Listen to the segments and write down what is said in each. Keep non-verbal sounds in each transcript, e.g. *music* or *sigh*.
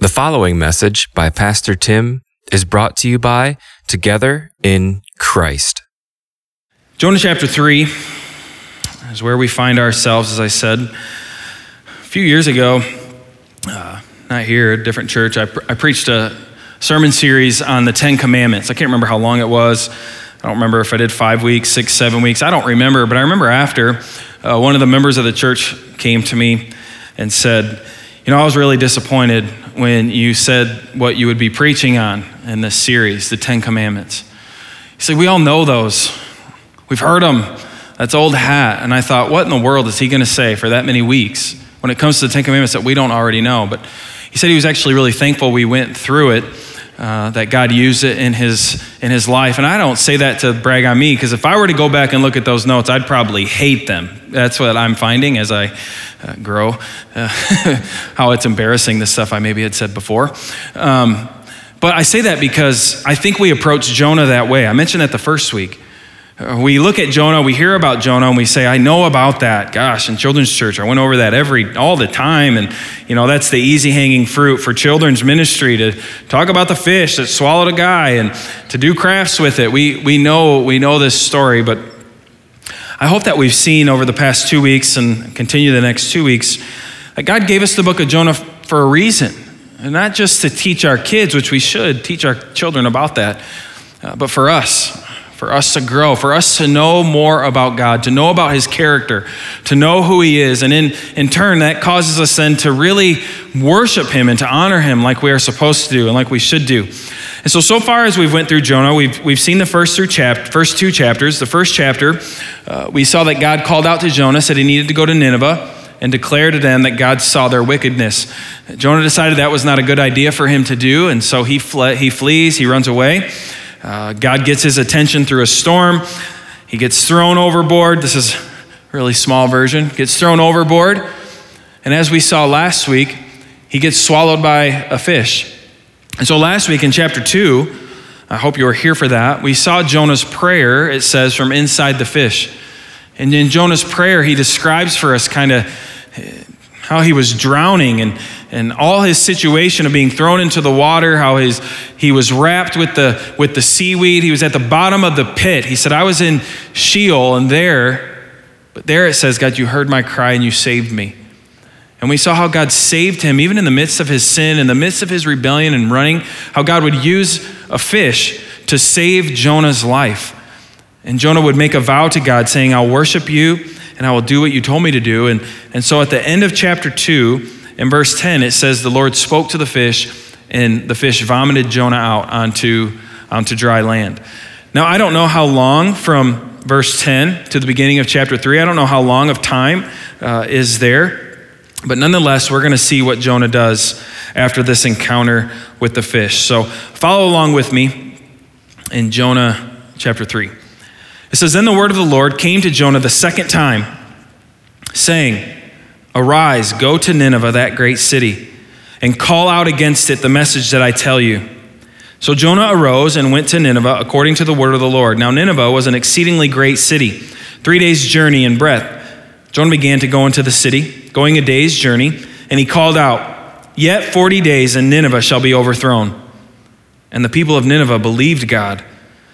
The following message by Pastor Tim is brought to you by Together in Christ. Jonah chapter 3 is where we find ourselves, as I said. A few years ago, uh, not here, a different church, I, I preached a sermon series on the Ten Commandments. I can't remember how long it was. I don't remember if I did five weeks, six, seven weeks. I don't remember, but I remember after uh, one of the members of the church came to me and said, You know, I was really disappointed when you said what you would be preaching on in this series, the Ten Commandments. He said, We all know those. We've heard them. That's old hat. And I thought, what in the world is he going to say for that many weeks when it comes to the Ten Commandments that we don't already know? But he said he was actually really thankful we went through it uh, that God used it in his, in his life. And I don't say that to brag on me, because if I were to go back and look at those notes, I'd probably hate them. That's what I'm finding as I uh, grow, uh, *laughs* how it's embarrassing, the stuff I maybe had said before. Um, but I say that because I think we approach Jonah that way. I mentioned that the first week. We look at Jonah, we hear about Jonah, and we say, I know about that. Gosh, in children's church, I went over that every all the time. And you know, that's the easy hanging fruit for children's ministry to talk about the fish that swallowed a guy and to do crafts with it. We we know we know this story, but I hope that we've seen over the past two weeks and continue the next two weeks that God gave us the book of Jonah for a reason. And not just to teach our kids, which we should teach our children about that, uh, but for us for us to grow, for us to know more about God, to know about His character, to know who He is. And in, in turn, that causes us then to really worship Him and to honor Him like we are supposed to do and like we should do. And so, so far as we've went through Jonah, we've, we've seen the first, through chap- first two chapters. The first chapter, uh, we saw that God called out to Jonah, said he needed to go to Nineveh and declare to them that God saw their wickedness. Jonah decided that was not a good idea for him to do, and so he, fle- he flees, he runs away. Uh, God gets his attention through a storm. He gets thrown overboard. This is a really small version. Gets thrown overboard. And as we saw last week, he gets swallowed by a fish. And so last week in chapter 2, I hope you were here for that, we saw Jonah's prayer, it says, from inside the fish. And in Jonah's prayer, he describes for us kind of how he was drowning and, and all his situation of being thrown into the water, how his, he was wrapped with the, with the seaweed. He was at the bottom of the pit. He said, I was in Sheol, and there, but there it says, God, you heard my cry and you saved me. And we saw how God saved him, even in the midst of his sin, in the midst of his rebellion and running, how God would use a fish to save Jonah's life. And Jonah would make a vow to God, saying, I'll worship you and I will do what you told me to do. And, and so at the end of chapter 2, in verse 10, it says, The Lord spoke to the fish, and the fish vomited Jonah out onto, onto dry land. Now, I don't know how long from verse 10 to the beginning of chapter 3, I don't know how long of time uh, is there, but nonetheless, we're going to see what Jonah does after this encounter with the fish. So follow along with me in Jonah chapter 3. It says, Then the word of the Lord came to Jonah the second time, saying, Arise, go to Nineveh, that great city, and call out against it the message that I tell you. So Jonah arose and went to Nineveh according to the word of the Lord. Now, Nineveh was an exceedingly great city, three days' journey in breadth. Jonah began to go into the city, going a day's journey, and he called out, Yet 40 days, and Nineveh shall be overthrown. And the people of Nineveh believed God.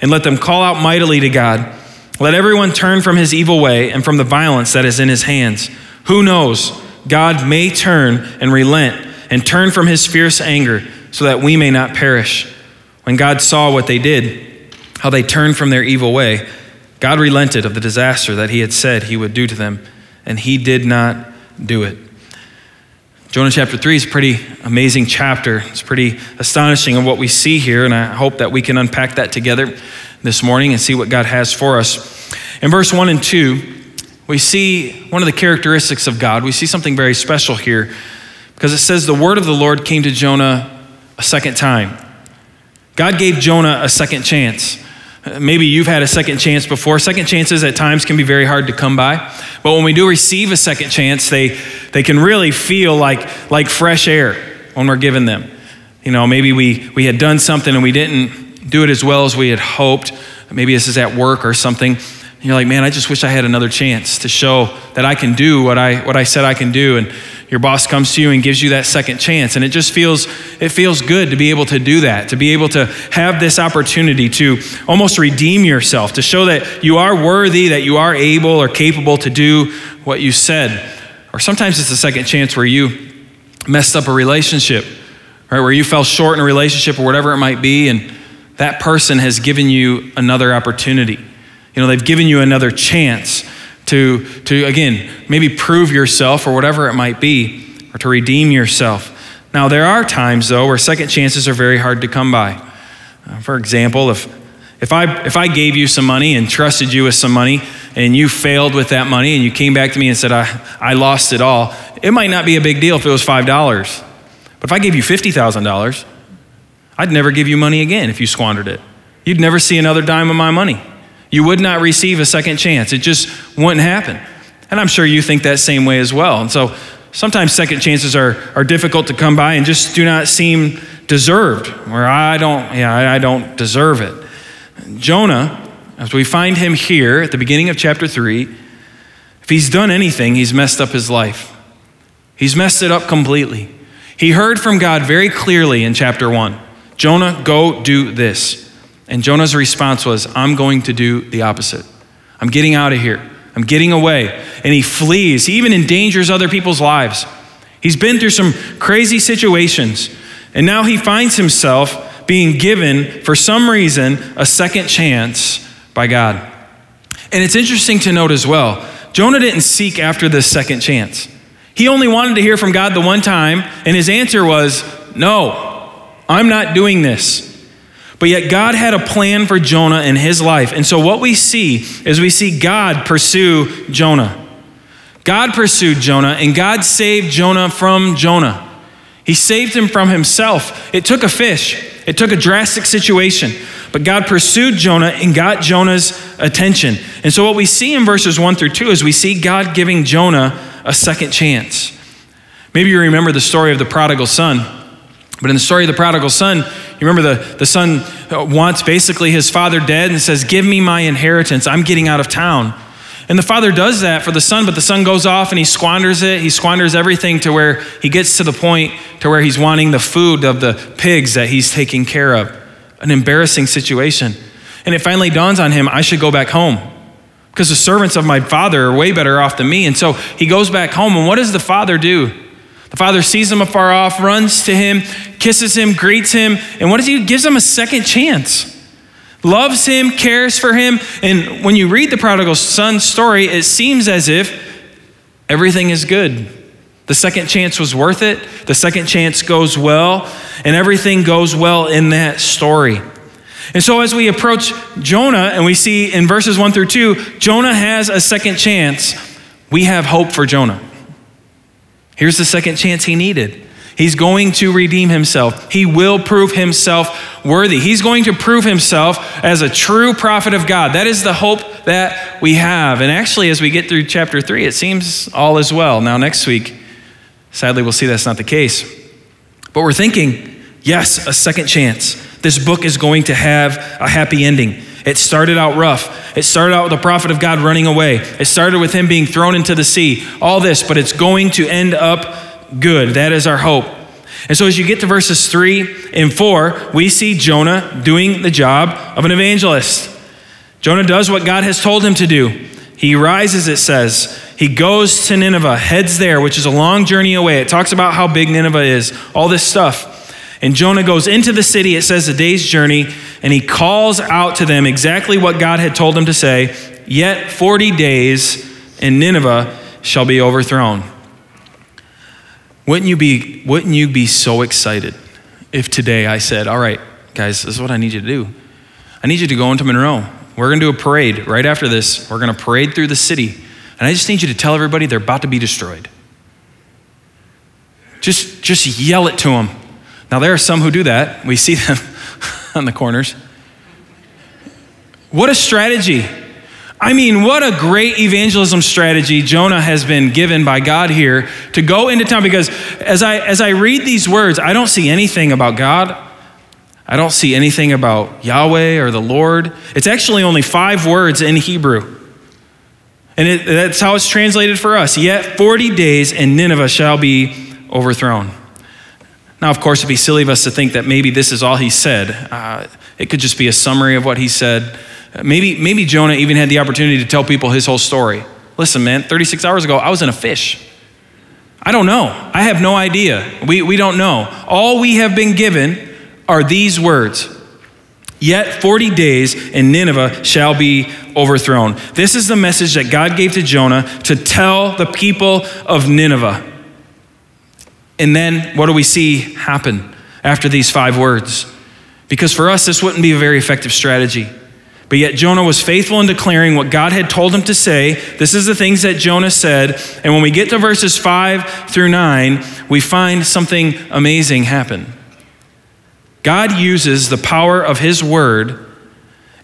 and let them call out mightily to God. Let everyone turn from his evil way and from the violence that is in his hands. Who knows? God may turn and relent and turn from his fierce anger so that we may not perish. When God saw what they did, how they turned from their evil way, God relented of the disaster that he had said he would do to them, and he did not do it. Jonah chapter 3 is a pretty amazing chapter. It's pretty astonishing of what we see here, and I hope that we can unpack that together this morning and see what God has for us. In verse 1 and 2, we see one of the characteristics of God. We see something very special here because it says, The word of the Lord came to Jonah a second time. God gave Jonah a second chance. Maybe you've had a second chance before. Second chances at times can be very hard to come by. But when we do receive a second chance, they, they can really feel like, like fresh air when we're given them. You know, maybe we, we had done something and we didn't do it as well as we had hoped. Maybe this is at work or something. And you're like, man, I just wish I had another chance to show that I can do what I, what I said I can do. And your boss comes to you and gives you that second chance. And it just feels, it feels good to be able to do that, to be able to have this opportunity to almost redeem yourself, to show that you are worthy, that you are able or capable to do what you said. Or sometimes it's a second chance where you messed up a relationship, right? Where you fell short in a relationship or whatever it might be, and that person has given you another opportunity. You know, they've given you another chance to, to again, maybe prove yourself or whatever it might be, or to redeem yourself. Now, there are times, though, where second chances are very hard to come by. Uh, for example, if, if, I, if I gave you some money and trusted you with some money, and you failed with that money, and you came back to me and said, I, I lost it all, it might not be a big deal if it was $5. But if I gave you $50,000, I'd never give you money again if you squandered it. You'd never see another dime of my money. You would not receive a second chance. It just wouldn't happen. And I'm sure you think that same way as well. And so sometimes second chances are, are difficult to come by and just do not seem deserved, or I don't, yeah, I don't deserve it. Jonah, as we find him here at the beginning of chapter 3, if he's done anything, he's messed up his life. He's messed it up completely. He heard from God very clearly in chapter 1 Jonah, go do this. And Jonah's response was, I'm going to do the opposite. I'm getting out of here. I'm getting away. And he flees. He even endangers other people's lives. He's been through some crazy situations. And now he finds himself being given, for some reason, a second chance by God. And it's interesting to note as well Jonah didn't seek after this second chance. He only wanted to hear from God the one time, and his answer was, No, I'm not doing this. But yet, God had a plan for Jonah in his life. And so, what we see is we see God pursue Jonah. God pursued Jonah, and God saved Jonah from Jonah. He saved him from himself. It took a fish, it took a drastic situation, but God pursued Jonah and got Jonah's attention. And so, what we see in verses 1 through 2 is we see God giving Jonah a second chance. Maybe you remember the story of the prodigal son. But in the story of the prodigal son, you remember the, the son uh, wants basically his father dead and says, Give me my inheritance. I'm getting out of town. And the father does that for the son, but the son goes off and he squanders it. He squanders everything to where he gets to the point to where he's wanting the food of the pigs that he's taking care of. An embarrassing situation. And it finally dawns on him I should go back home because the servants of my father are way better off than me. And so he goes back home. And what does the father do? The father sees him afar off, runs to him, kisses him, greets him, and what does he? Gives him a second chance. Loves him, cares for him. And when you read the prodigal son story, it seems as if everything is good. The second chance was worth it. The second chance goes well, and everything goes well in that story. And so, as we approach Jonah and we see in verses 1 through 2, Jonah has a second chance, we have hope for Jonah. Here's the second chance he needed. He's going to redeem himself. He will prove himself worthy. He's going to prove himself as a true prophet of God. That is the hope that we have. And actually, as we get through chapter three, it seems all is well. Now, next week, sadly, we'll see that's not the case. But we're thinking, yes, a second chance. This book is going to have a happy ending. It started out rough. It started out with the prophet of God running away. It started with him being thrown into the sea. All this, but it's going to end up good. That is our hope. And so as you get to verses 3 and 4, we see Jonah doing the job of an evangelist. Jonah does what God has told him to do. He rises, it says. He goes to Nineveh, heads there, which is a long journey away. It talks about how big Nineveh is, all this stuff. And Jonah goes into the city, it says a day's journey, and he calls out to them exactly what God had told him to say Yet 40 days, and Nineveh shall be overthrown. Wouldn't you be, wouldn't you be so excited if today I said, All right, guys, this is what I need you to do? I need you to go into Monroe. We're going to do a parade right after this. We're going to parade through the city. And I just need you to tell everybody they're about to be destroyed. Just, just yell it to them Now, there are some who do that. We see them *laughs* on the corners. What a strategy. I mean, what a great evangelism strategy Jonah has been given by God here to go into town because as I as I read these words, I don't see anything about God. I don't see anything about Yahweh or the Lord. It's actually only 5 words in Hebrew. And it, that's how it's translated for us. Yet 40 days and Nineveh shall be overthrown. Now, of course, it'd be silly of us to think that maybe this is all he said. Uh, it could just be a summary of what he said. Maybe, maybe Jonah even had the opportunity to tell people his whole story. Listen, man, 36 hours ago, I was in a fish. I don't know. I have no idea. We, we don't know. All we have been given are these words Yet 40 days and Nineveh shall be overthrown. This is the message that God gave to Jonah to tell the people of Nineveh. And then what do we see happen after these five words? Because for us, this wouldn't be a very effective strategy. But yet Jonah was faithful in declaring what God had told him to say. This is the things that Jonah said. And when we get to verses 5 through 9, we find something amazing happen. God uses the power of his word,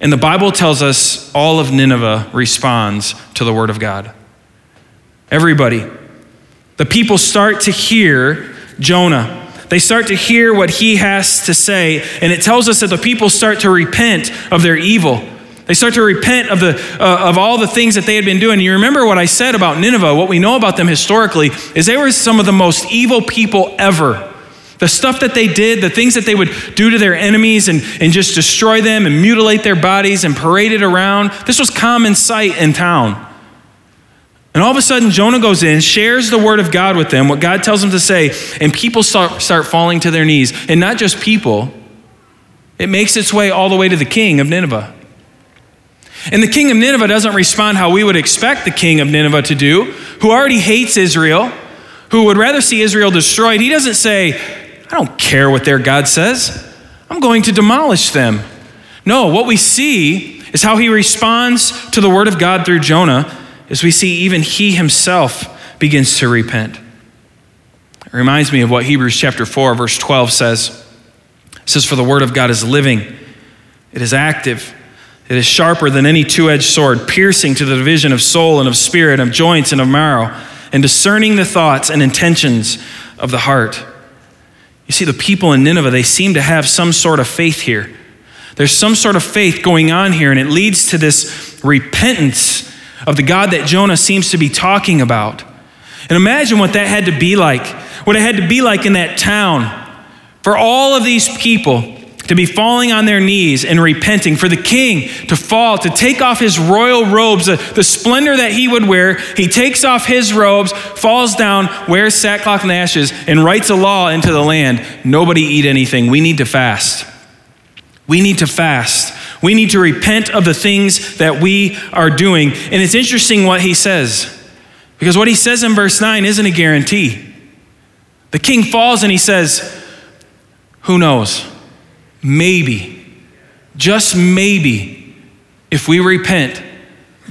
and the Bible tells us all of Nineveh responds to the word of God. Everybody. The people start to hear Jonah. They start to hear what he has to say, and it tells us that the people start to repent of their evil. They start to repent of, the, uh, of all the things that they had been doing. You remember what I said about Nineveh, what we know about them historically, is they were some of the most evil people ever. The stuff that they did, the things that they would do to their enemies and, and just destroy them and mutilate their bodies and parade it around, this was common sight in town. And all of a sudden, Jonah goes in, shares the word of God with them, what God tells him to say, and people start, start falling to their knees. And not just people, it makes its way all the way to the king of Nineveh. And the king of Nineveh doesn't respond how we would expect the king of Nineveh to do, who already hates Israel, who would rather see Israel destroyed. He doesn't say, I don't care what their God says, I'm going to demolish them. No, what we see is how he responds to the word of God through Jonah, as we see even he himself begins to repent. It reminds me of what Hebrews chapter 4, verse 12 says. It says, For the word of God is living, it is active it is sharper than any two edged sword, piercing to the division of soul and of spirit, of joints and of marrow, and discerning the thoughts and intentions of the heart. You see, the people in Nineveh, they seem to have some sort of faith here. There's some sort of faith going on here, and it leads to this repentance of the God that Jonah seems to be talking about. And imagine what that had to be like, what it had to be like in that town for all of these people to be falling on their knees and repenting, for the king to fall, to take off his royal robes, the, the splendor that he would wear. He takes off his robes, falls down, wears sackcloth and ashes, and writes a law into the land nobody eat anything. We need to fast. We need to fast. We need to repent of the things that we are doing. And it's interesting what he says, because what he says in verse 9 isn't a guarantee. The king falls and he says, Who knows? maybe, just maybe, if we repent,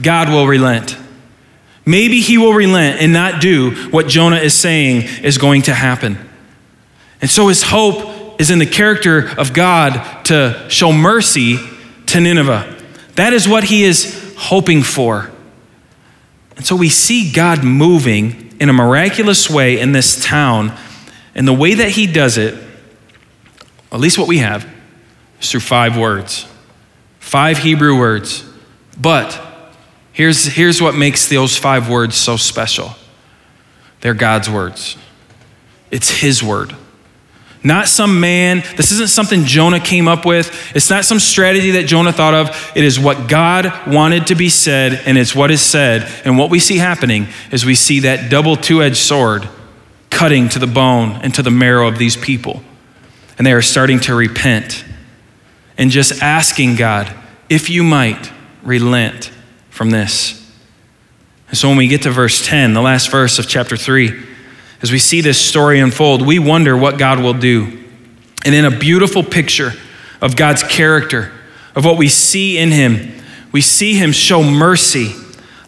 God will relent. Maybe he will relent and not do what Jonah is saying is going to happen. And so his hope is in the character of God to show mercy to Nineveh. That is what he is hoping for. And so we see God moving in a miraculous way in this town. And the way that he does it, at least what we have, is through five words, five Hebrew words. But here's, here's what makes those five words so special they're God's words, it's His word. Not some man. This isn't something Jonah came up with. It's not some strategy that Jonah thought of. It is what God wanted to be said, and it's what is said. And what we see happening is we see that double two edged sword cutting to the bone and to the marrow of these people. And they are starting to repent and just asking God, if you might, relent from this. And so when we get to verse 10, the last verse of chapter 3, as we see this story unfold, we wonder what God will do. And in a beautiful picture of God's character, of what we see in Him, we see Him show mercy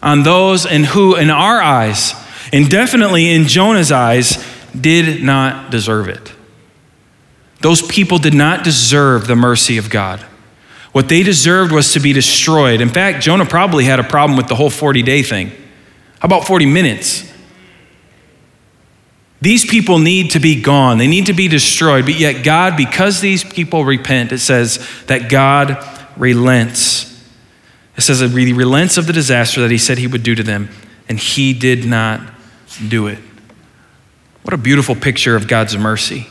on those and who, in our eyes, and definitely in Jonah's eyes, did not deserve it. Those people did not deserve the mercy of God. What they deserved was to be destroyed. In fact, Jonah probably had a problem with the whole 40 day thing. How about 40 minutes? These people need to be gone. They need to be destroyed. But yet, God, because these people repent, it says that God relents. It says that he relents of the disaster that he said he would do to them, and he did not do it. What a beautiful picture of God's mercy.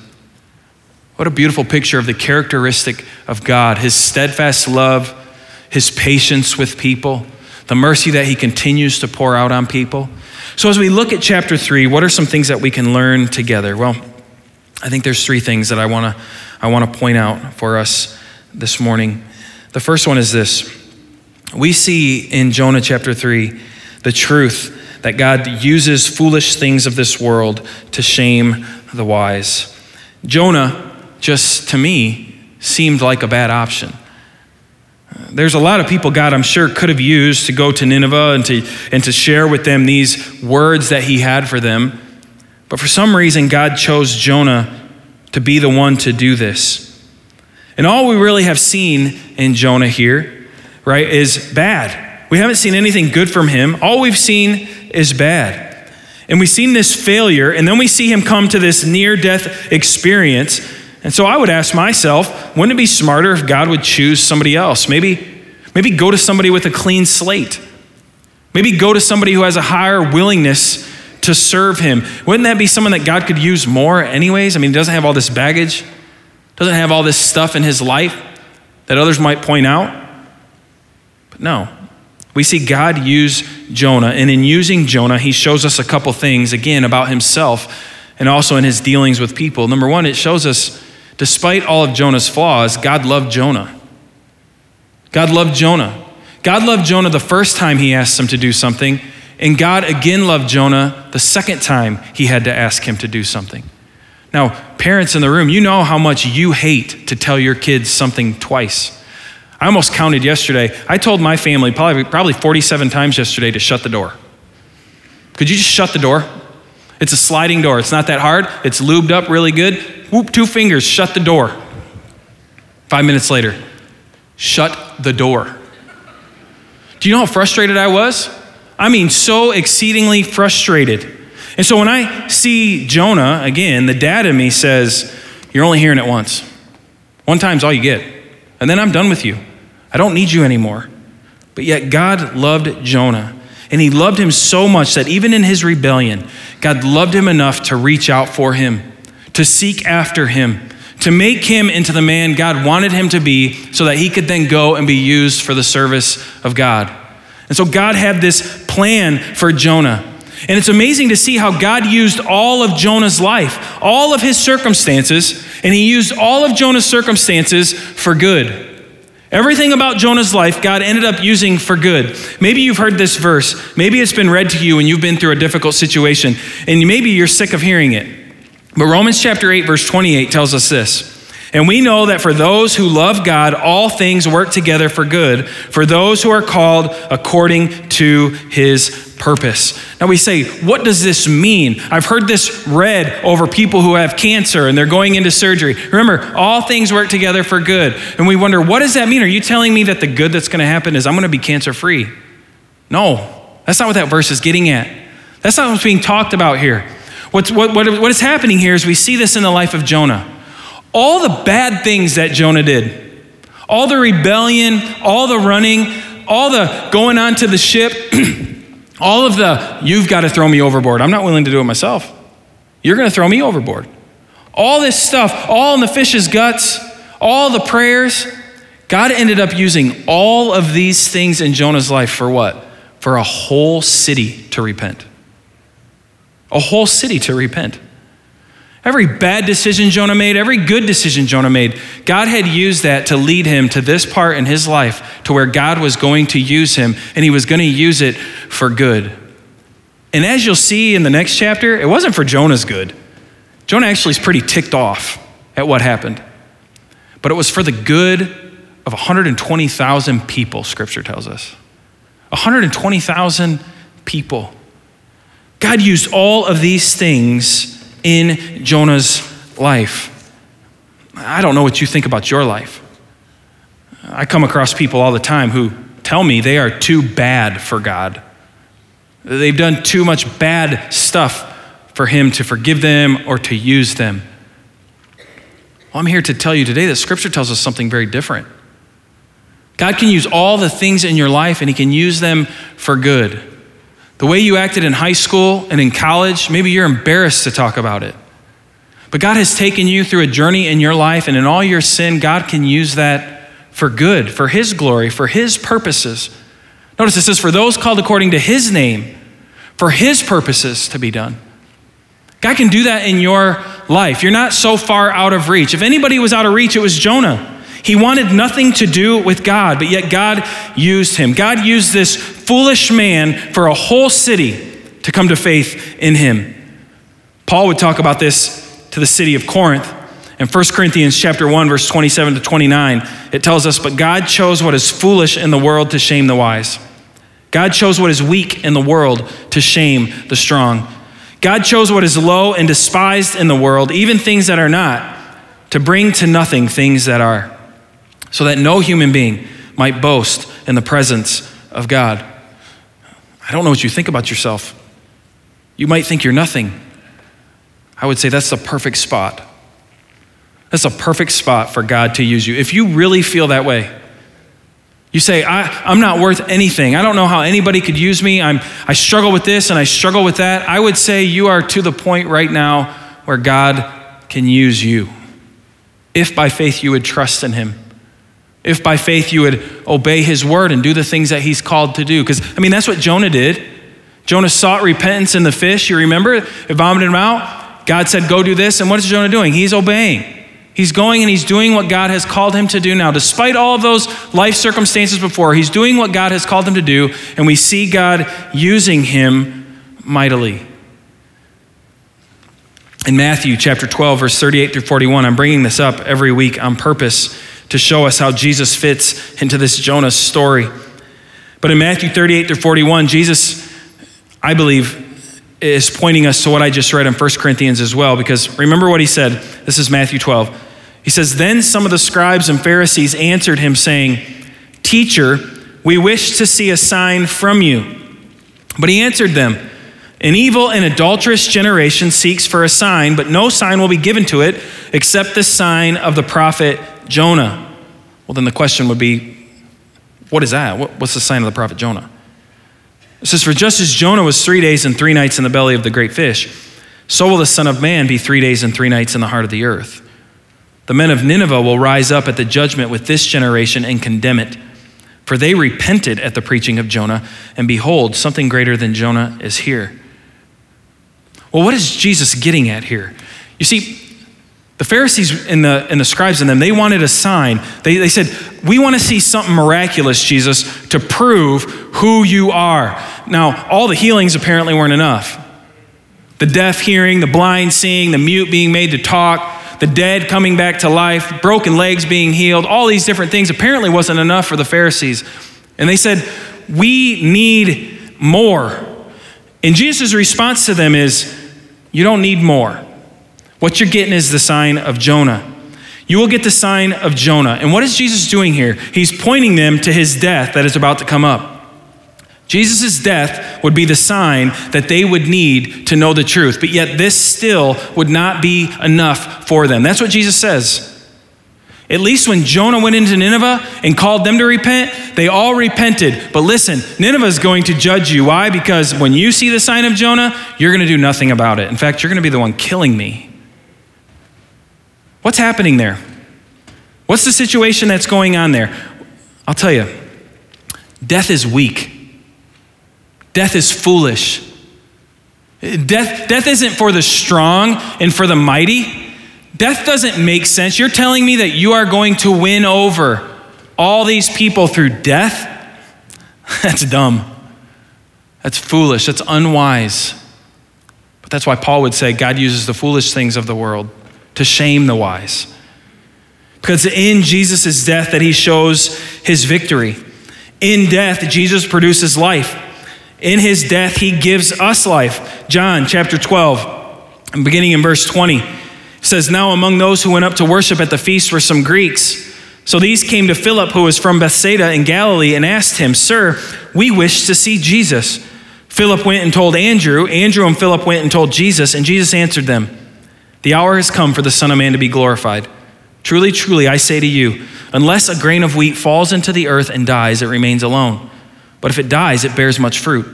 What a beautiful picture of the characteristic of God his steadfast love, his patience with people, the mercy that he continues to pour out on people. So, as we look at chapter three, what are some things that we can learn together? Well, I think there's three things that I want to I want to point out for us this morning. The first one is this: we see in Jonah chapter three the truth that God uses foolish things of this world to shame the wise. Jonah, just to me, seemed like a bad option. There's a lot of people God, I'm sure, could have used to go to Nineveh and to, and to share with them these words that he had for them. But for some reason, God chose Jonah to be the one to do this. And all we really have seen in Jonah here, right, is bad. We haven't seen anything good from him. All we've seen is bad. And we've seen this failure, and then we see him come to this near death experience. And so I would ask myself, wouldn't it be smarter if God would choose somebody else? Maybe, maybe go to somebody with a clean slate. Maybe go to somebody who has a higher willingness to serve him. Wouldn't that be someone that God could use more, anyways? I mean, he doesn't have all this baggage, doesn't have all this stuff in his life that others might point out. But no, we see God use Jonah, and in using Jonah, he shows us a couple things, again, about himself and also in his dealings with people. Number one, it shows us Despite all of Jonah's flaws, God loved Jonah. God loved Jonah. God loved Jonah the first time he asked him to do something, and God again loved Jonah the second time he had to ask him to do something. Now, parents in the room, you know how much you hate to tell your kids something twice. I almost counted yesterday. I told my family probably, probably 47 times yesterday to shut the door. Could you just shut the door? It's a sliding door. It's not that hard. It's lubed up really good. Whoop, two fingers, shut the door. Five minutes later, shut the door. Do you know how frustrated I was? I mean, so exceedingly frustrated. And so when I see Jonah, again, the dad in me says, You're only hearing it once. One time's all you get. And then I'm done with you. I don't need you anymore. But yet God loved Jonah. And he loved him so much that even in his rebellion, God loved him enough to reach out for him to seek after him, to make him into the man God wanted him to be so that he could then go and be used for the service of God. And so God had this plan for Jonah. And it's amazing to see how God used all of Jonah's life, all of his circumstances, and he used all of Jonah's circumstances for good. Everything about Jonah's life, God ended up using for good. Maybe you've heard this verse. Maybe it's been read to you and you've been through a difficult situation, and maybe you're sick of hearing it. But Romans chapter 8, verse 28 tells us this. And we know that for those who love God, all things work together for good, for those who are called according to his purpose. Now we say, what does this mean? I've heard this read over people who have cancer and they're going into surgery. Remember, all things work together for good. And we wonder, what does that mean? Are you telling me that the good that's going to happen is I'm going to be cancer free? No, that's not what that verse is getting at. That's not what's being talked about here. What's, what, what, what is happening here is we see this in the life of Jonah. All the bad things that Jonah did, all the rebellion, all the running, all the going on to the ship, *clears throat* all of the, you've got to throw me overboard. I'm not willing to do it myself. You're going to throw me overboard. All this stuff, all in the fish's guts, all the prayers, God ended up using all of these things in Jonah's life for what? For a whole city to repent a whole city to repent. Every bad decision Jonah made, every good decision Jonah made, God had used that to lead him to this part in his life to where God was going to use him and he was going to use it for good. And as you'll see in the next chapter, it wasn't for Jonah's good. Jonah actually is pretty ticked off at what happened. But it was for the good of 120,000 people, scripture tells us. 120,000 people. God used all of these things in Jonah's life. I don't know what you think about your life. I come across people all the time who tell me they are too bad for God. They've done too much bad stuff for Him to forgive them or to use them. Well, I'm here to tell you today that Scripture tells us something very different. God can use all the things in your life and He can use them for good. The way you acted in high school and in college, maybe you're embarrassed to talk about it. But God has taken you through a journey in your life, and in all your sin, God can use that for good, for His glory, for His purposes. Notice it says, for those called according to His name, for His purposes to be done. God can do that in your life. You're not so far out of reach. If anybody was out of reach, it was Jonah. He wanted nothing to do with God, but yet God used him. God used this foolish man for a whole city to come to faith in him. Paul would talk about this to the city of Corinth. In 1 Corinthians chapter 1 verse 27 to 29, it tells us, "But God chose what is foolish in the world to shame the wise. God chose what is weak in the world to shame the strong. God chose what is low and despised in the world, even things that are not, to bring to nothing things that are, so that no human being might boast in the presence of God." I don't know what you think about yourself. You might think you're nothing. I would say that's the perfect spot. That's a perfect spot for God to use you. If you really feel that way, you say, I, am not worth anything. I don't know how anybody could use me. I'm, I struggle with this and I struggle with that. I would say you are to the point right now where God can use you. If by faith you would trust in Him. If by faith you would obey His word and do the things that He's called to do. Because, I mean, that's what Jonah did. Jonah sought repentance in the fish. You remember? It vomited him out. God said, Go do this. And what is Jonah doing? He's obeying. He's going and he's doing what God has called him to do now. Despite all of those life circumstances before, he's doing what God has called him to do, and we see God using him mightily. In Matthew chapter 12, verse 38 through 41, I'm bringing this up every week on purpose to show us how Jesus fits into this Jonah story. But in Matthew 38 through 41, Jesus, I believe, is pointing us to what I just read in 1 Corinthians as well, because remember what he said. This is Matthew 12. He says, Then some of the scribes and Pharisees answered him, saying, Teacher, we wish to see a sign from you. But he answered them, An evil and adulterous generation seeks for a sign, but no sign will be given to it except the sign of the prophet Jonah. Well, then the question would be, What is that? What's the sign of the prophet Jonah? It says, For just as Jonah was three days and three nights in the belly of the great fish, so will the Son of Man be three days and three nights in the heart of the earth. The men of Nineveh will rise up at the judgment with this generation and condemn it. For they repented at the preaching of Jonah, and behold, something greater than Jonah is here. Well, what is Jesus getting at here? You see, the Pharisees and the, and the scribes in them, they wanted a sign. They, they said, We want to see something miraculous, Jesus, to prove who you are. Now, all the healings apparently weren't enough. The deaf hearing, the blind seeing, the mute being made to talk, the dead coming back to life, broken legs being healed, all these different things apparently wasn't enough for the Pharisees. And they said, We need more. And Jesus' response to them is, You don't need more. What you're getting is the sign of Jonah. You will get the sign of Jonah. And what is Jesus doing here? He's pointing them to his death that is about to come up. Jesus' death would be the sign that they would need to know the truth, but yet this still would not be enough for them. That's what Jesus says. At least when Jonah went into Nineveh and called them to repent, they all repented. But listen, Nineveh is going to judge you. Why? Because when you see the sign of Jonah, you're going to do nothing about it. In fact, you're going to be the one killing me. What's happening there? What's the situation that's going on there? I'll tell you death is weak, death is foolish. Death, death isn't for the strong and for the mighty. Death doesn't make sense. You're telling me that you are going to win over all these people through death? *laughs* That's dumb. That's foolish. That's unwise. But that's why Paul would say God uses the foolish things of the world to shame the wise. Because in Jesus' death that he shows his victory. In death, Jesus produces life. In his death, he gives us life. John chapter 12, beginning in verse 20. Says, Now among those who went up to worship at the feast were some Greeks. So these came to Philip, who was from Bethsaida in Galilee, and asked him, Sir, we wish to see Jesus. Philip went and told Andrew. Andrew and Philip went and told Jesus, and Jesus answered them, The hour has come for the Son of Man to be glorified. Truly, truly, I say to you, unless a grain of wheat falls into the earth and dies, it remains alone. But if it dies, it bears much fruit.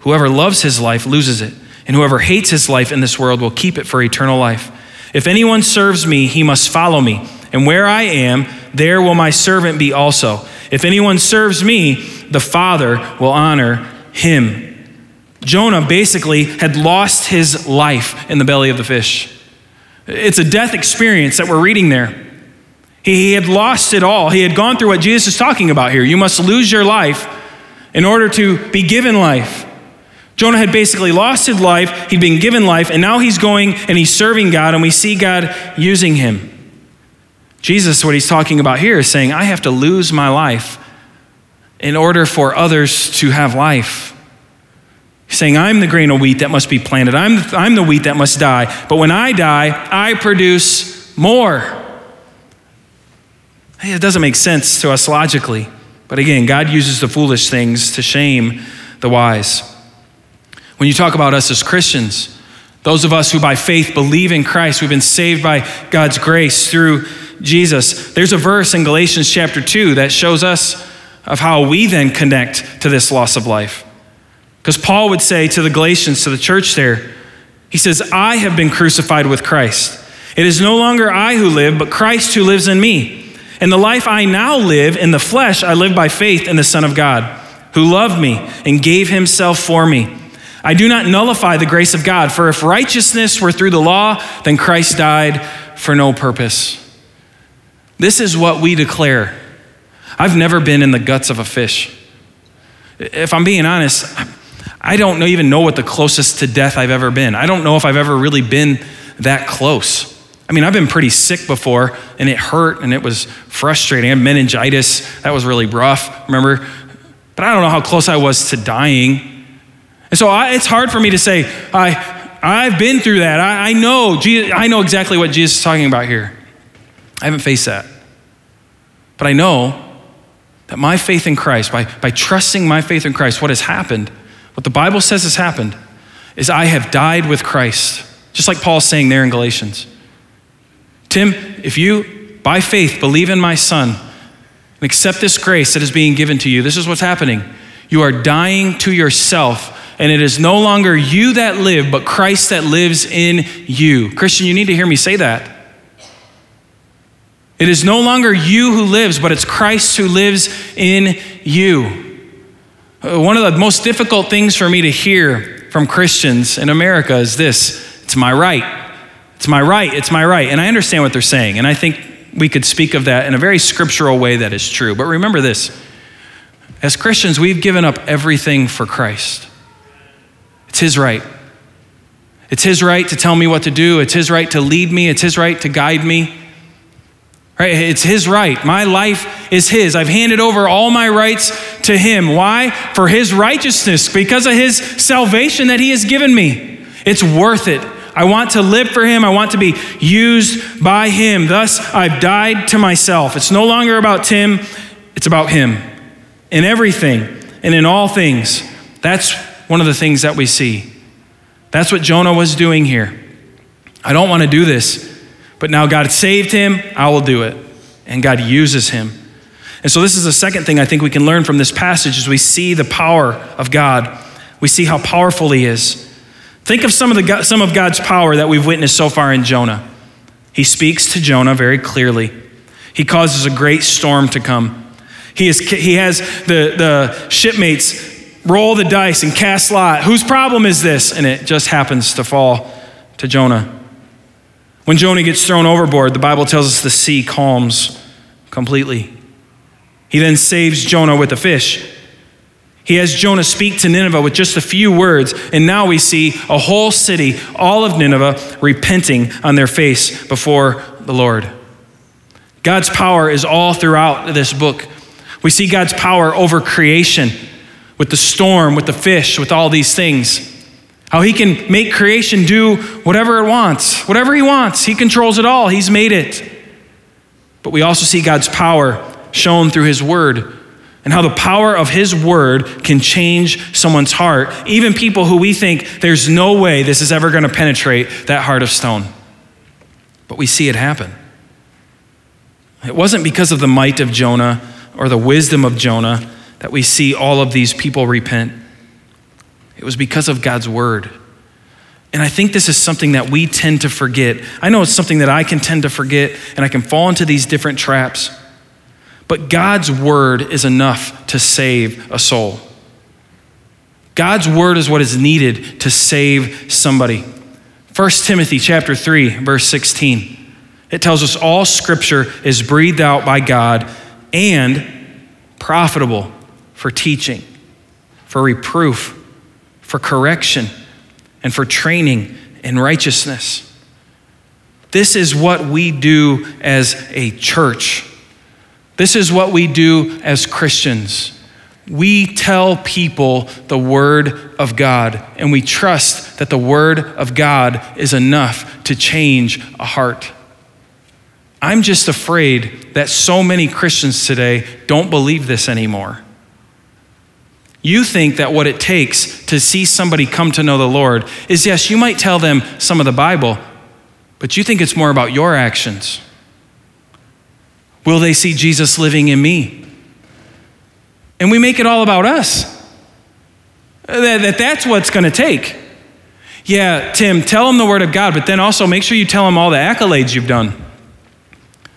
Whoever loves his life loses it, and whoever hates his life in this world will keep it for eternal life. If anyone serves me, he must follow me, and where I am, there will my servant be also. If anyone serves me, the Father will honor him. Jonah basically had lost his life in the belly of the fish. It's a death experience that we're reading there. He had lost it all. He had gone through what Jesus is talking about here. You must lose your life in order to be given life. Jonah had basically lost his life, he'd been given life, and now he's going and he's serving God, and we see God using him. Jesus, what he's talking about here, is saying, I have to lose my life in order for others to have life. Saying, I'm the grain of wheat that must be planted, I'm, I'm the wheat that must die, but when I die, I produce more. It doesn't make sense to us logically. But again, God uses the foolish things to shame the wise. When you talk about us as Christians, those of us who by faith believe in Christ, we've been saved by God's grace through Jesus. There's a verse in Galatians chapter 2 that shows us of how we then connect to this loss of life. Because Paul would say to the Galatians, to the church there, he says, I have been crucified with Christ. It is no longer I who live, but Christ who lives in me. And the life I now live in the flesh, I live by faith in the Son of God, who loved me and gave himself for me. I do not nullify the grace of God, for if righteousness were through the law, then Christ died for no purpose. This is what we declare. I've never been in the guts of a fish. If I'm being honest, I don't even know what the closest to death I've ever been. I don't know if I've ever really been that close. I mean, I've been pretty sick before, and it hurt, and it was frustrating. I had meningitis. That was really rough, remember? But I don't know how close I was to dying. And so I, it's hard for me to say, I, I've been through that. I, I know, Jesus, I know exactly what Jesus is talking about here. I haven't faced that. But I know that my faith in Christ, by, by trusting my faith in Christ, what has happened, what the Bible says has happened, is I have died with Christ. Just like Paul's saying there in Galatians. Tim, if you, by faith, believe in my son and accept this grace that is being given to you, this is what's happening. You are dying to yourself, and it is no longer you that live, but Christ that lives in you. Christian, you need to hear me say that. It is no longer you who lives, but it's Christ who lives in you. Uh, one of the most difficult things for me to hear from Christians in America is this it's my right. It's my right. It's my right. And I understand what they're saying. And I think we could speak of that in a very scriptural way that is true. But remember this as Christians, we've given up everything for Christ. It's His right. It's His right to tell me what to do. It's His right to lead me. It's His right to guide me. Right? It's his right. My life is his. I've handed over all my rights to him. Why? For his righteousness, because of his salvation that he has given me. It's worth it. I want to live for him. I want to be used by him. Thus, I've died to myself. It's no longer about Tim, it's about him. In everything and in all things. That's one of the things that we see. That's what Jonah was doing here. I don't want to do this. But now God saved him, I will do it. And God uses him. And so this is the second thing I think we can learn from this passage as we see the power of God. We see how powerful he is. Think of some of, the, some of God's power that we've witnessed so far in Jonah. He speaks to Jonah very clearly. He causes a great storm to come. He, is, he has the, the shipmates roll the dice and cast lot. Whose problem is this? And it just happens to fall to Jonah. When Jonah gets thrown overboard, the Bible tells us the sea calms completely. He then saves Jonah with a fish. He has Jonah speak to Nineveh with just a few words, and now we see a whole city, all of Nineveh, repenting on their face before the Lord. God's power is all throughout this book. We see God's power over creation with the storm, with the fish, with all these things. How he can make creation do whatever it wants, whatever he wants. He controls it all, he's made it. But we also see God's power shown through his word and how the power of his word can change someone's heart, even people who we think there's no way this is ever going to penetrate that heart of stone. But we see it happen. It wasn't because of the might of Jonah or the wisdom of Jonah that we see all of these people repent. It was because of God's word. And I think this is something that we tend to forget. I know it's something that I can tend to forget, and I can fall into these different traps. But God's word is enough to save a soul. God's word is what is needed to save somebody. 1 Timothy chapter 3 verse 16. It tells us all scripture is breathed out by God and profitable for teaching, for reproof, for correction, and for training in righteousness. This is what we do as a church. This is what we do as Christians. We tell people the Word of God, and we trust that the Word of God is enough to change a heart. I'm just afraid that so many Christians today don't believe this anymore. You think that what it takes to see somebody come to know the Lord is yes, you might tell them some of the Bible, but you think it's more about your actions. Will they see Jesus living in me? And we make it all about us. That, that that's what's going to take. Yeah, Tim, tell them the word of God, but then also make sure you tell them all the accolades you've done.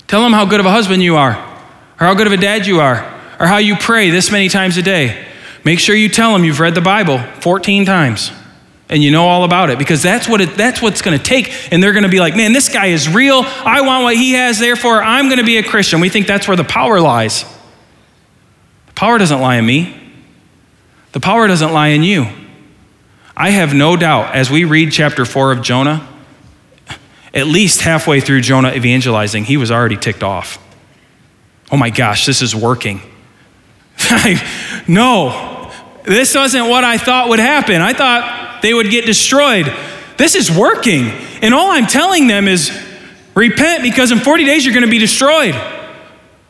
Tell them how good of a husband you are, or how good of a dad you are, or how you pray this many times a day. Make sure you tell them you've read the Bible 14 times and you know all about it because that's what it, that's what's going to take. And they're going to be like man this guy is real. I want what he has therefore i'm going to be a christian. We think that's where the power lies. The power doesn't lie in me. The power doesn't lie in you. I have no doubt as we read chapter 4 of jonah at least halfway through jonah evangelizing he was already ticked off. Oh my gosh this is working. *laughs* No this wasn't what i thought would happen. I thought they would get destroyed. This is working. And all I'm telling them is repent because in 40 days you're going to be destroyed.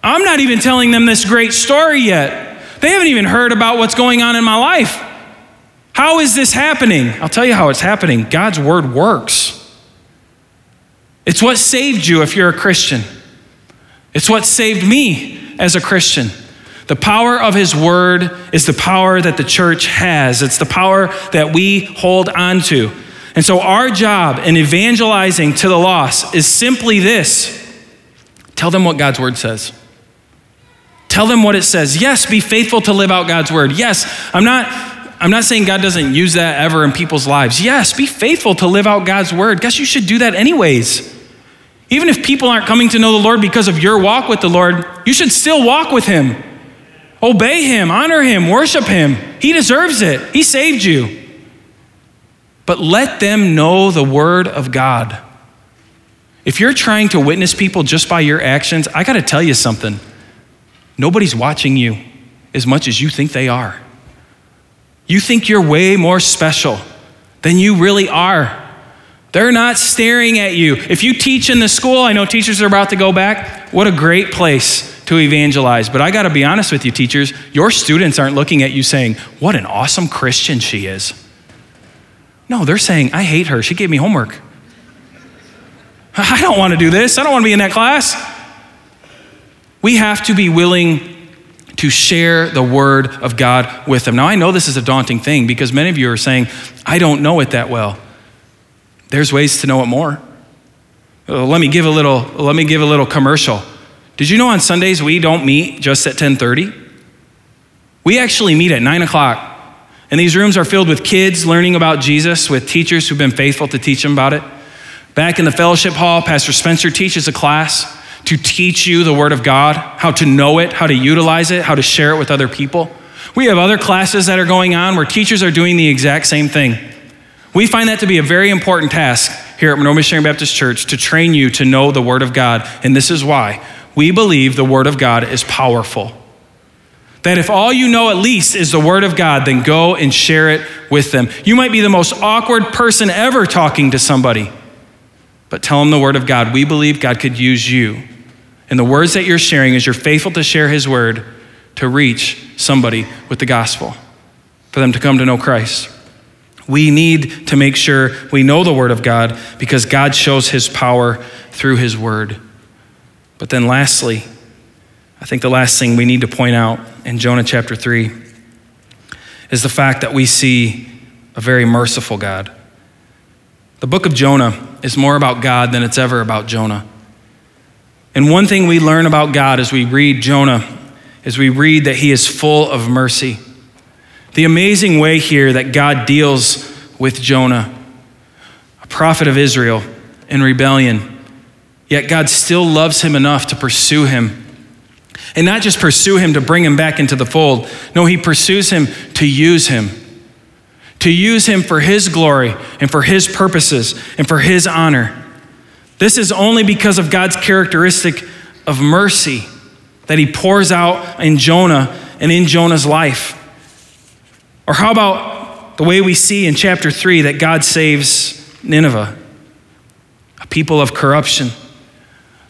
I'm not even telling them this great story yet. They haven't even heard about what's going on in my life. How is this happening? I'll tell you how it's happening. God's word works. It's what saved you if you're a Christian. It's what saved me as a Christian. The power of his word is the power that the church has, it's the power that we hold on to. And so, our job in evangelizing to the lost is simply this tell them what God's word says. Tell them what it says. Yes, be faithful to live out God's word. Yes, I'm not. I'm not saying God doesn't use that ever in people's lives. Yes, be faithful to live out God's word. Guess you should do that anyways. Even if people aren't coming to know the Lord because of your walk with the Lord, you should still walk with Him. Obey him, honor him, worship him. He deserves it. He saved you. But let them know the word of God. If you're trying to witness people just by your actions, I got to tell you something. Nobody's watching you as much as you think they are. You think you're way more special than you really are. They're not staring at you. If you teach in the school, I know teachers are about to go back. What a great place to evangelize. But I got to be honest with you, teachers, your students aren't looking at you saying, What an awesome Christian she is. No, they're saying, I hate her. She gave me homework. *laughs* I don't want to do this. I don't want to be in that class. We have to be willing to share the word of God with them. Now, I know this is a daunting thing because many of you are saying, I don't know it that well. There's ways to know it more. Uh, let me give a little, let me give a little commercial. Did you know on Sundays we don't meet just at 1030? We actually meet at 9 o'clock. And these rooms are filled with kids learning about Jesus, with teachers who've been faithful to teach them about it. Back in the fellowship hall, Pastor Spencer teaches a class to teach you the Word of God, how to know it, how to utilize it, how to share it with other people. We have other classes that are going on where teachers are doing the exact same thing. We find that to be a very important task here at Monroe Missionary Baptist Church to train you to know the Word of God. And this is why we believe the Word of God is powerful. That if all you know at least is the Word of God, then go and share it with them. You might be the most awkward person ever talking to somebody, but tell them the Word of God. We believe God could use you. And the words that you're sharing, is you're faithful to share His Word, to reach somebody with the gospel, for them to come to know Christ. We need to make sure we know the Word of God because God shows His power through His Word. But then, lastly, I think the last thing we need to point out in Jonah chapter 3 is the fact that we see a very merciful God. The book of Jonah is more about God than it's ever about Jonah. And one thing we learn about God as we read Jonah is we read that he is full of mercy. The amazing way here that God deals with Jonah, a prophet of Israel in rebellion, yet God still loves him enough to pursue him. And not just pursue him to bring him back into the fold, no, he pursues him to use him. To use him for his glory and for his purposes and for his honor. This is only because of God's characteristic of mercy that he pours out in Jonah and in Jonah's life. Or how about the way we see in chapter 3 that God saves Nineveh, a people of corruption,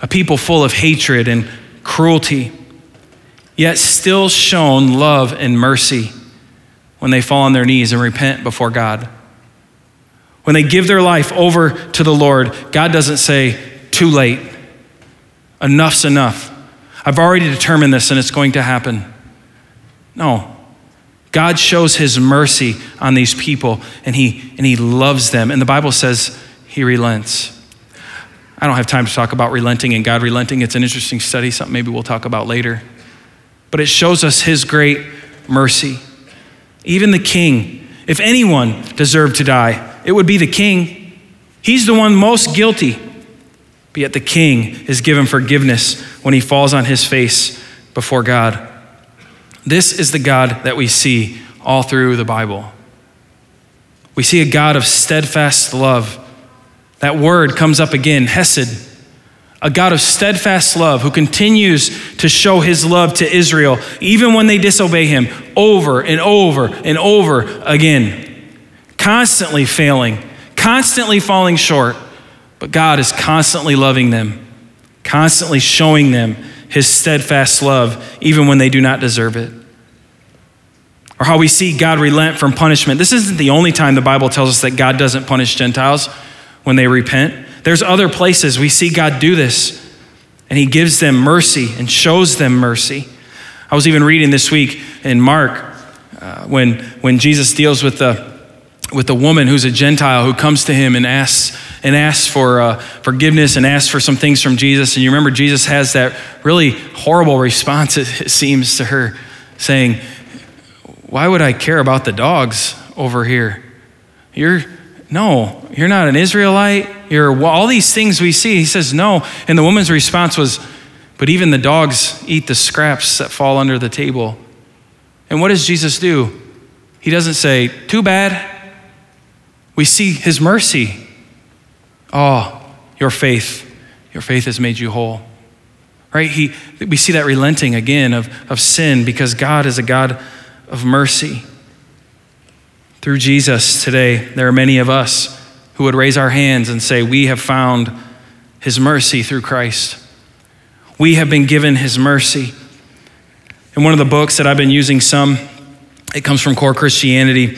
a people full of hatred and cruelty, yet still shown love and mercy when they fall on their knees and repent before God. When they give their life over to the Lord, God doesn't say, too late, enough's enough. I've already determined this and it's going to happen. No. God shows his mercy on these people and he, and he loves them. And the Bible says he relents. I don't have time to talk about relenting and God relenting. It's an interesting study, something maybe we'll talk about later. But it shows us his great mercy. Even the king, if anyone deserved to die, it would be the king. He's the one most guilty. But yet the king is given forgiveness when he falls on his face before God. This is the God that we see all through the Bible. We see a God of steadfast love. That word comes up again, Hesed, a God of steadfast love who continues to show his love to Israel, even when they disobey him, over and over and over again. Constantly failing, constantly falling short, but God is constantly loving them, constantly showing them his steadfast love, even when they do not deserve it. Or how we see God relent from punishment. This isn't the only time the Bible tells us that God doesn't punish Gentiles when they repent. There's other places we see God do this, and He gives them mercy and shows them mercy. I was even reading this week in Mark uh, when, when Jesus deals with the, with the woman who's a Gentile who comes to him and asks, and asks for uh, forgiveness and asks for some things from Jesus. And you remember Jesus has that really horrible response, it seems, to her, saying, Why would I care about the dogs over here? You're, no, you're not an Israelite. You're all these things we see. He says, No. And the woman's response was, But even the dogs eat the scraps that fall under the table. And what does Jesus do? He doesn't say, Too bad. We see his mercy. Oh, your faith. Your faith has made you whole. Right? He, we see that relenting again of, of sin because God is a God of mercy. Through Jesus today, there are many of us who would raise our hands and say, We have found his mercy through Christ. We have been given his mercy. In one of the books that I've been using some, it comes from Core Christianity.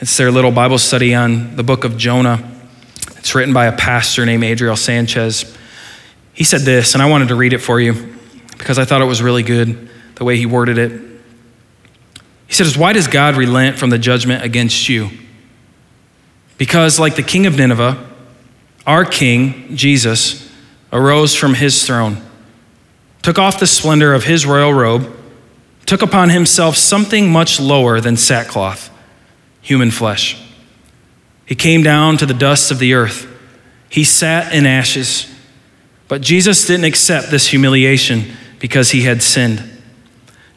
It's their little Bible study on the book of Jonah. It's written by a pastor named Adriel Sanchez. He said this, and I wanted to read it for you because I thought it was really good the way he worded it. He says, Why does God relent from the judgment against you? Because, like the king of Nineveh, our king, Jesus, arose from his throne, took off the splendor of his royal robe, took upon himself something much lower than sackcloth, human flesh. He came down to the dust of the earth. He sat in ashes. But Jesus didn't accept this humiliation because he had sinned.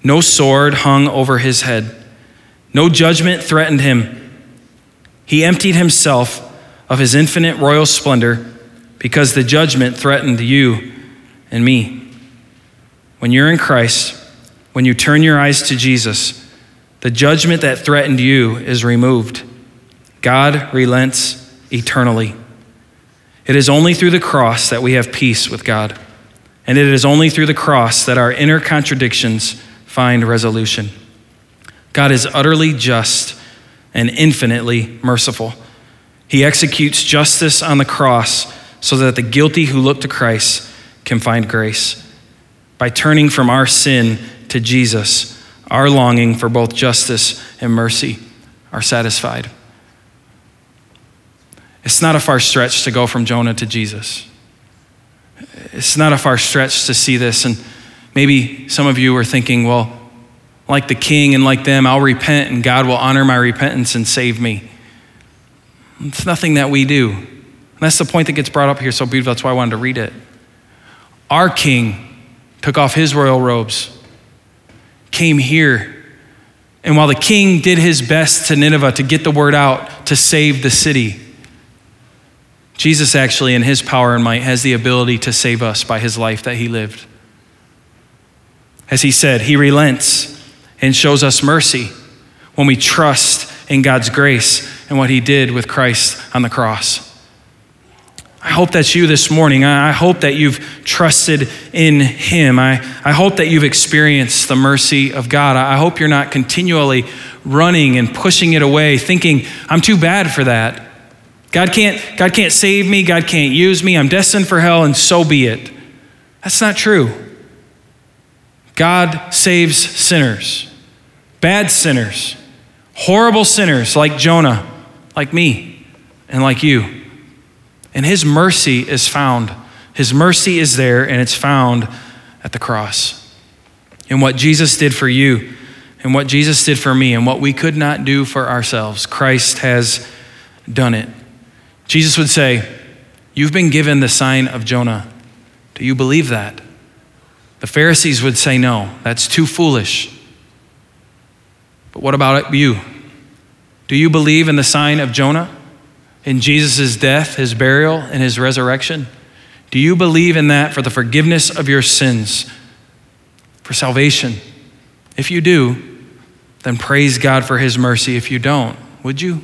No sword hung over his head. No judgment threatened him. He emptied himself of his infinite royal splendor because the judgment threatened you and me. When you're in Christ, when you turn your eyes to Jesus, the judgment that threatened you is removed. God relents eternally. It is only through the cross that we have peace with God. And it is only through the cross that our inner contradictions find resolution. God is utterly just and infinitely merciful. He executes justice on the cross so that the guilty who look to Christ can find grace. By turning from our sin to Jesus, our longing for both justice and mercy are satisfied. It's not a far stretch to go from Jonah to Jesus. It's not a far stretch to see this. And maybe some of you are thinking, well, like the king and like them, I'll repent and God will honor my repentance and save me. It's nothing that we do. And that's the point that gets brought up here so beautiful. That's why I wanted to read it. Our king took off his royal robes, came here, and while the king did his best to Nineveh to get the word out to save the city, Jesus actually, in his power and might, has the ability to save us by his life that he lived. As he said, he relents and shows us mercy when we trust in God's grace and what he did with Christ on the cross. I hope that's you this morning. I hope that you've trusted in Him. I, I hope that you've experienced the mercy of God. I hope you're not continually running and pushing it away, thinking, I'm too bad for that. God can't, God can't save me. God can't use me. I'm destined for hell, and so be it. That's not true. God saves sinners, bad sinners, horrible sinners like Jonah, like me, and like you. And his mercy is found. His mercy is there, and it's found at the cross. And what Jesus did for you, and what Jesus did for me, and what we could not do for ourselves, Christ has done it. Jesus would say, You've been given the sign of Jonah. Do you believe that? The Pharisees would say, No, that's too foolish. But what about you? Do you believe in the sign of Jonah? In Jesus' death, his burial, and his resurrection? Do you believe in that for the forgiveness of your sins, for salvation? If you do, then praise God for his mercy. If you don't, would you?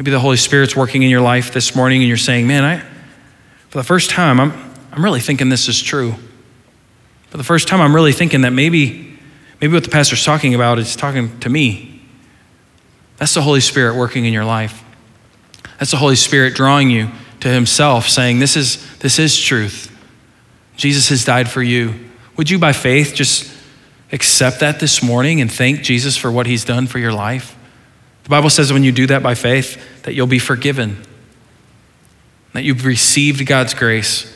Maybe the Holy Spirit's working in your life this morning and you're saying, man, I, for the first time, I'm, I'm really thinking this is true. For the first time, I'm really thinking that maybe, maybe what the pastor's talking about is talking to me. That's the Holy Spirit working in your life. That's the Holy Spirit drawing you to Himself, saying, This is, this is truth. Jesus has died for you. Would you, by faith, just accept that this morning and thank Jesus for what He's done for your life? The Bible says when you do that by faith, that you'll be forgiven, that you've received God's grace.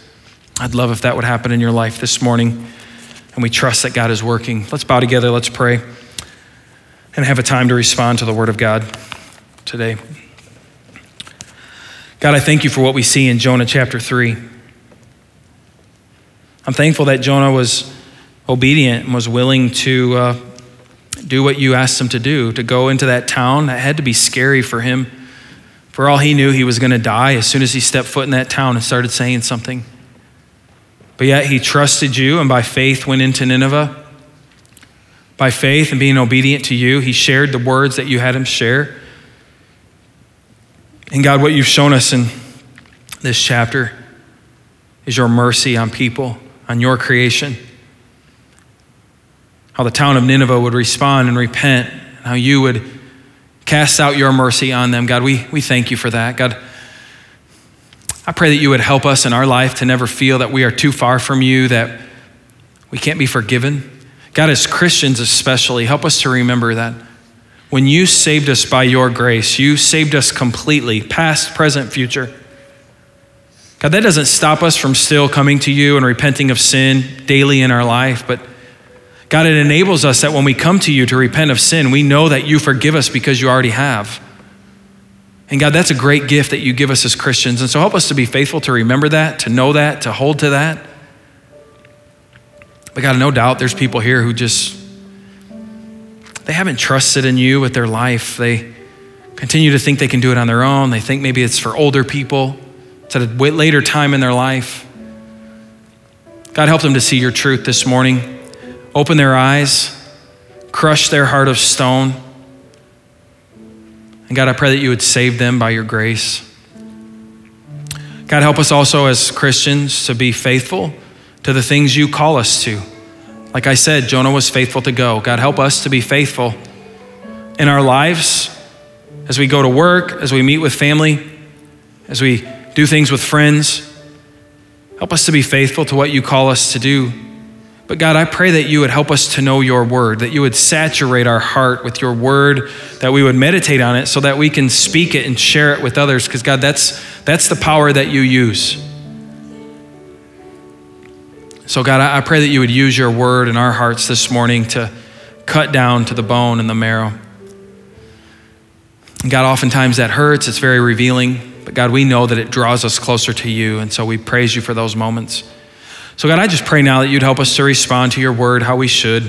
I'd love if that would happen in your life this morning. And we trust that God is working. Let's bow together, let's pray, and have a time to respond to the Word of God today. God, I thank you for what we see in Jonah chapter 3. I'm thankful that Jonah was obedient and was willing to uh, do what you asked him to do, to go into that town. That had to be scary for him. For all he knew, he was going to die as soon as he stepped foot in that town and started saying something. But yet he trusted you and by faith went into Nineveh. By faith and being obedient to you, he shared the words that you had him share. And God, what you've shown us in this chapter is your mercy on people, on your creation how the town of Nineveh would respond and repent, and how you would cast out your mercy on them. God, we, we thank you for that. God, I pray that you would help us in our life to never feel that we are too far from you, that we can't be forgiven. God, as Christians especially, help us to remember that when you saved us by your grace, you saved us completely, past, present, future. God, that doesn't stop us from still coming to you and repenting of sin daily in our life, but God, it enables us that when we come to you to repent of sin, we know that you forgive us because you already have. And God, that's a great gift that you give us as Christians. And so help us to be faithful to remember that, to know that, to hold to that. But God, no doubt there's people here who just, they haven't trusted in you with their life. They continue to think they can do it on their own. They think maybe it's for older people. It's at a later time in their life. God, help them to see your truth this morning. open their eyes, crush their heart of stone. And God, I pray that you would save them by your grace. God, help us also as Christians to be faithful to the things you call us to. Like I said, Jonah was faithful to go. God, help us to be faithful in our lives as we go to work, as we meet with family, as we do things with friends. Help us to be faithful to what you call us to do. But God, I pray that you would help us to know your word, that you would saturate our heart with your word, that we would meditate on it so that we can speak it and share it with others. Because, God, that's, that's the power that you use. So, God, I pray that you would use your word in our hearts this morning to cut down to the bone and the marrow. God, oftentimes that hurts, it's very revealing. But God, we know that it draws us closer to you. And so we praise you for those moments. So, God, I just pray now that you'd help us to respond to your word how we should.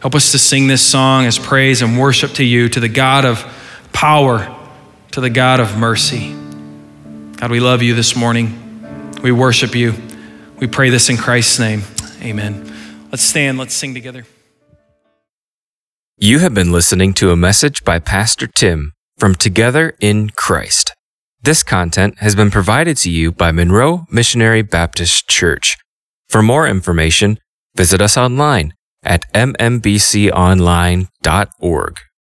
Help us to sing this song as praise and worship to you, to the God of power, to the God of mercy. God, we love you this morning. We worship you. We pray this in Christ's name. Amen. Let's stand, let's sing together. You have been listening to a message by Pastor Tim from Together in Christ. This content has been provided to you by Monroe Missionary Baptist Church. For more information, visit us online at mmbconline.org.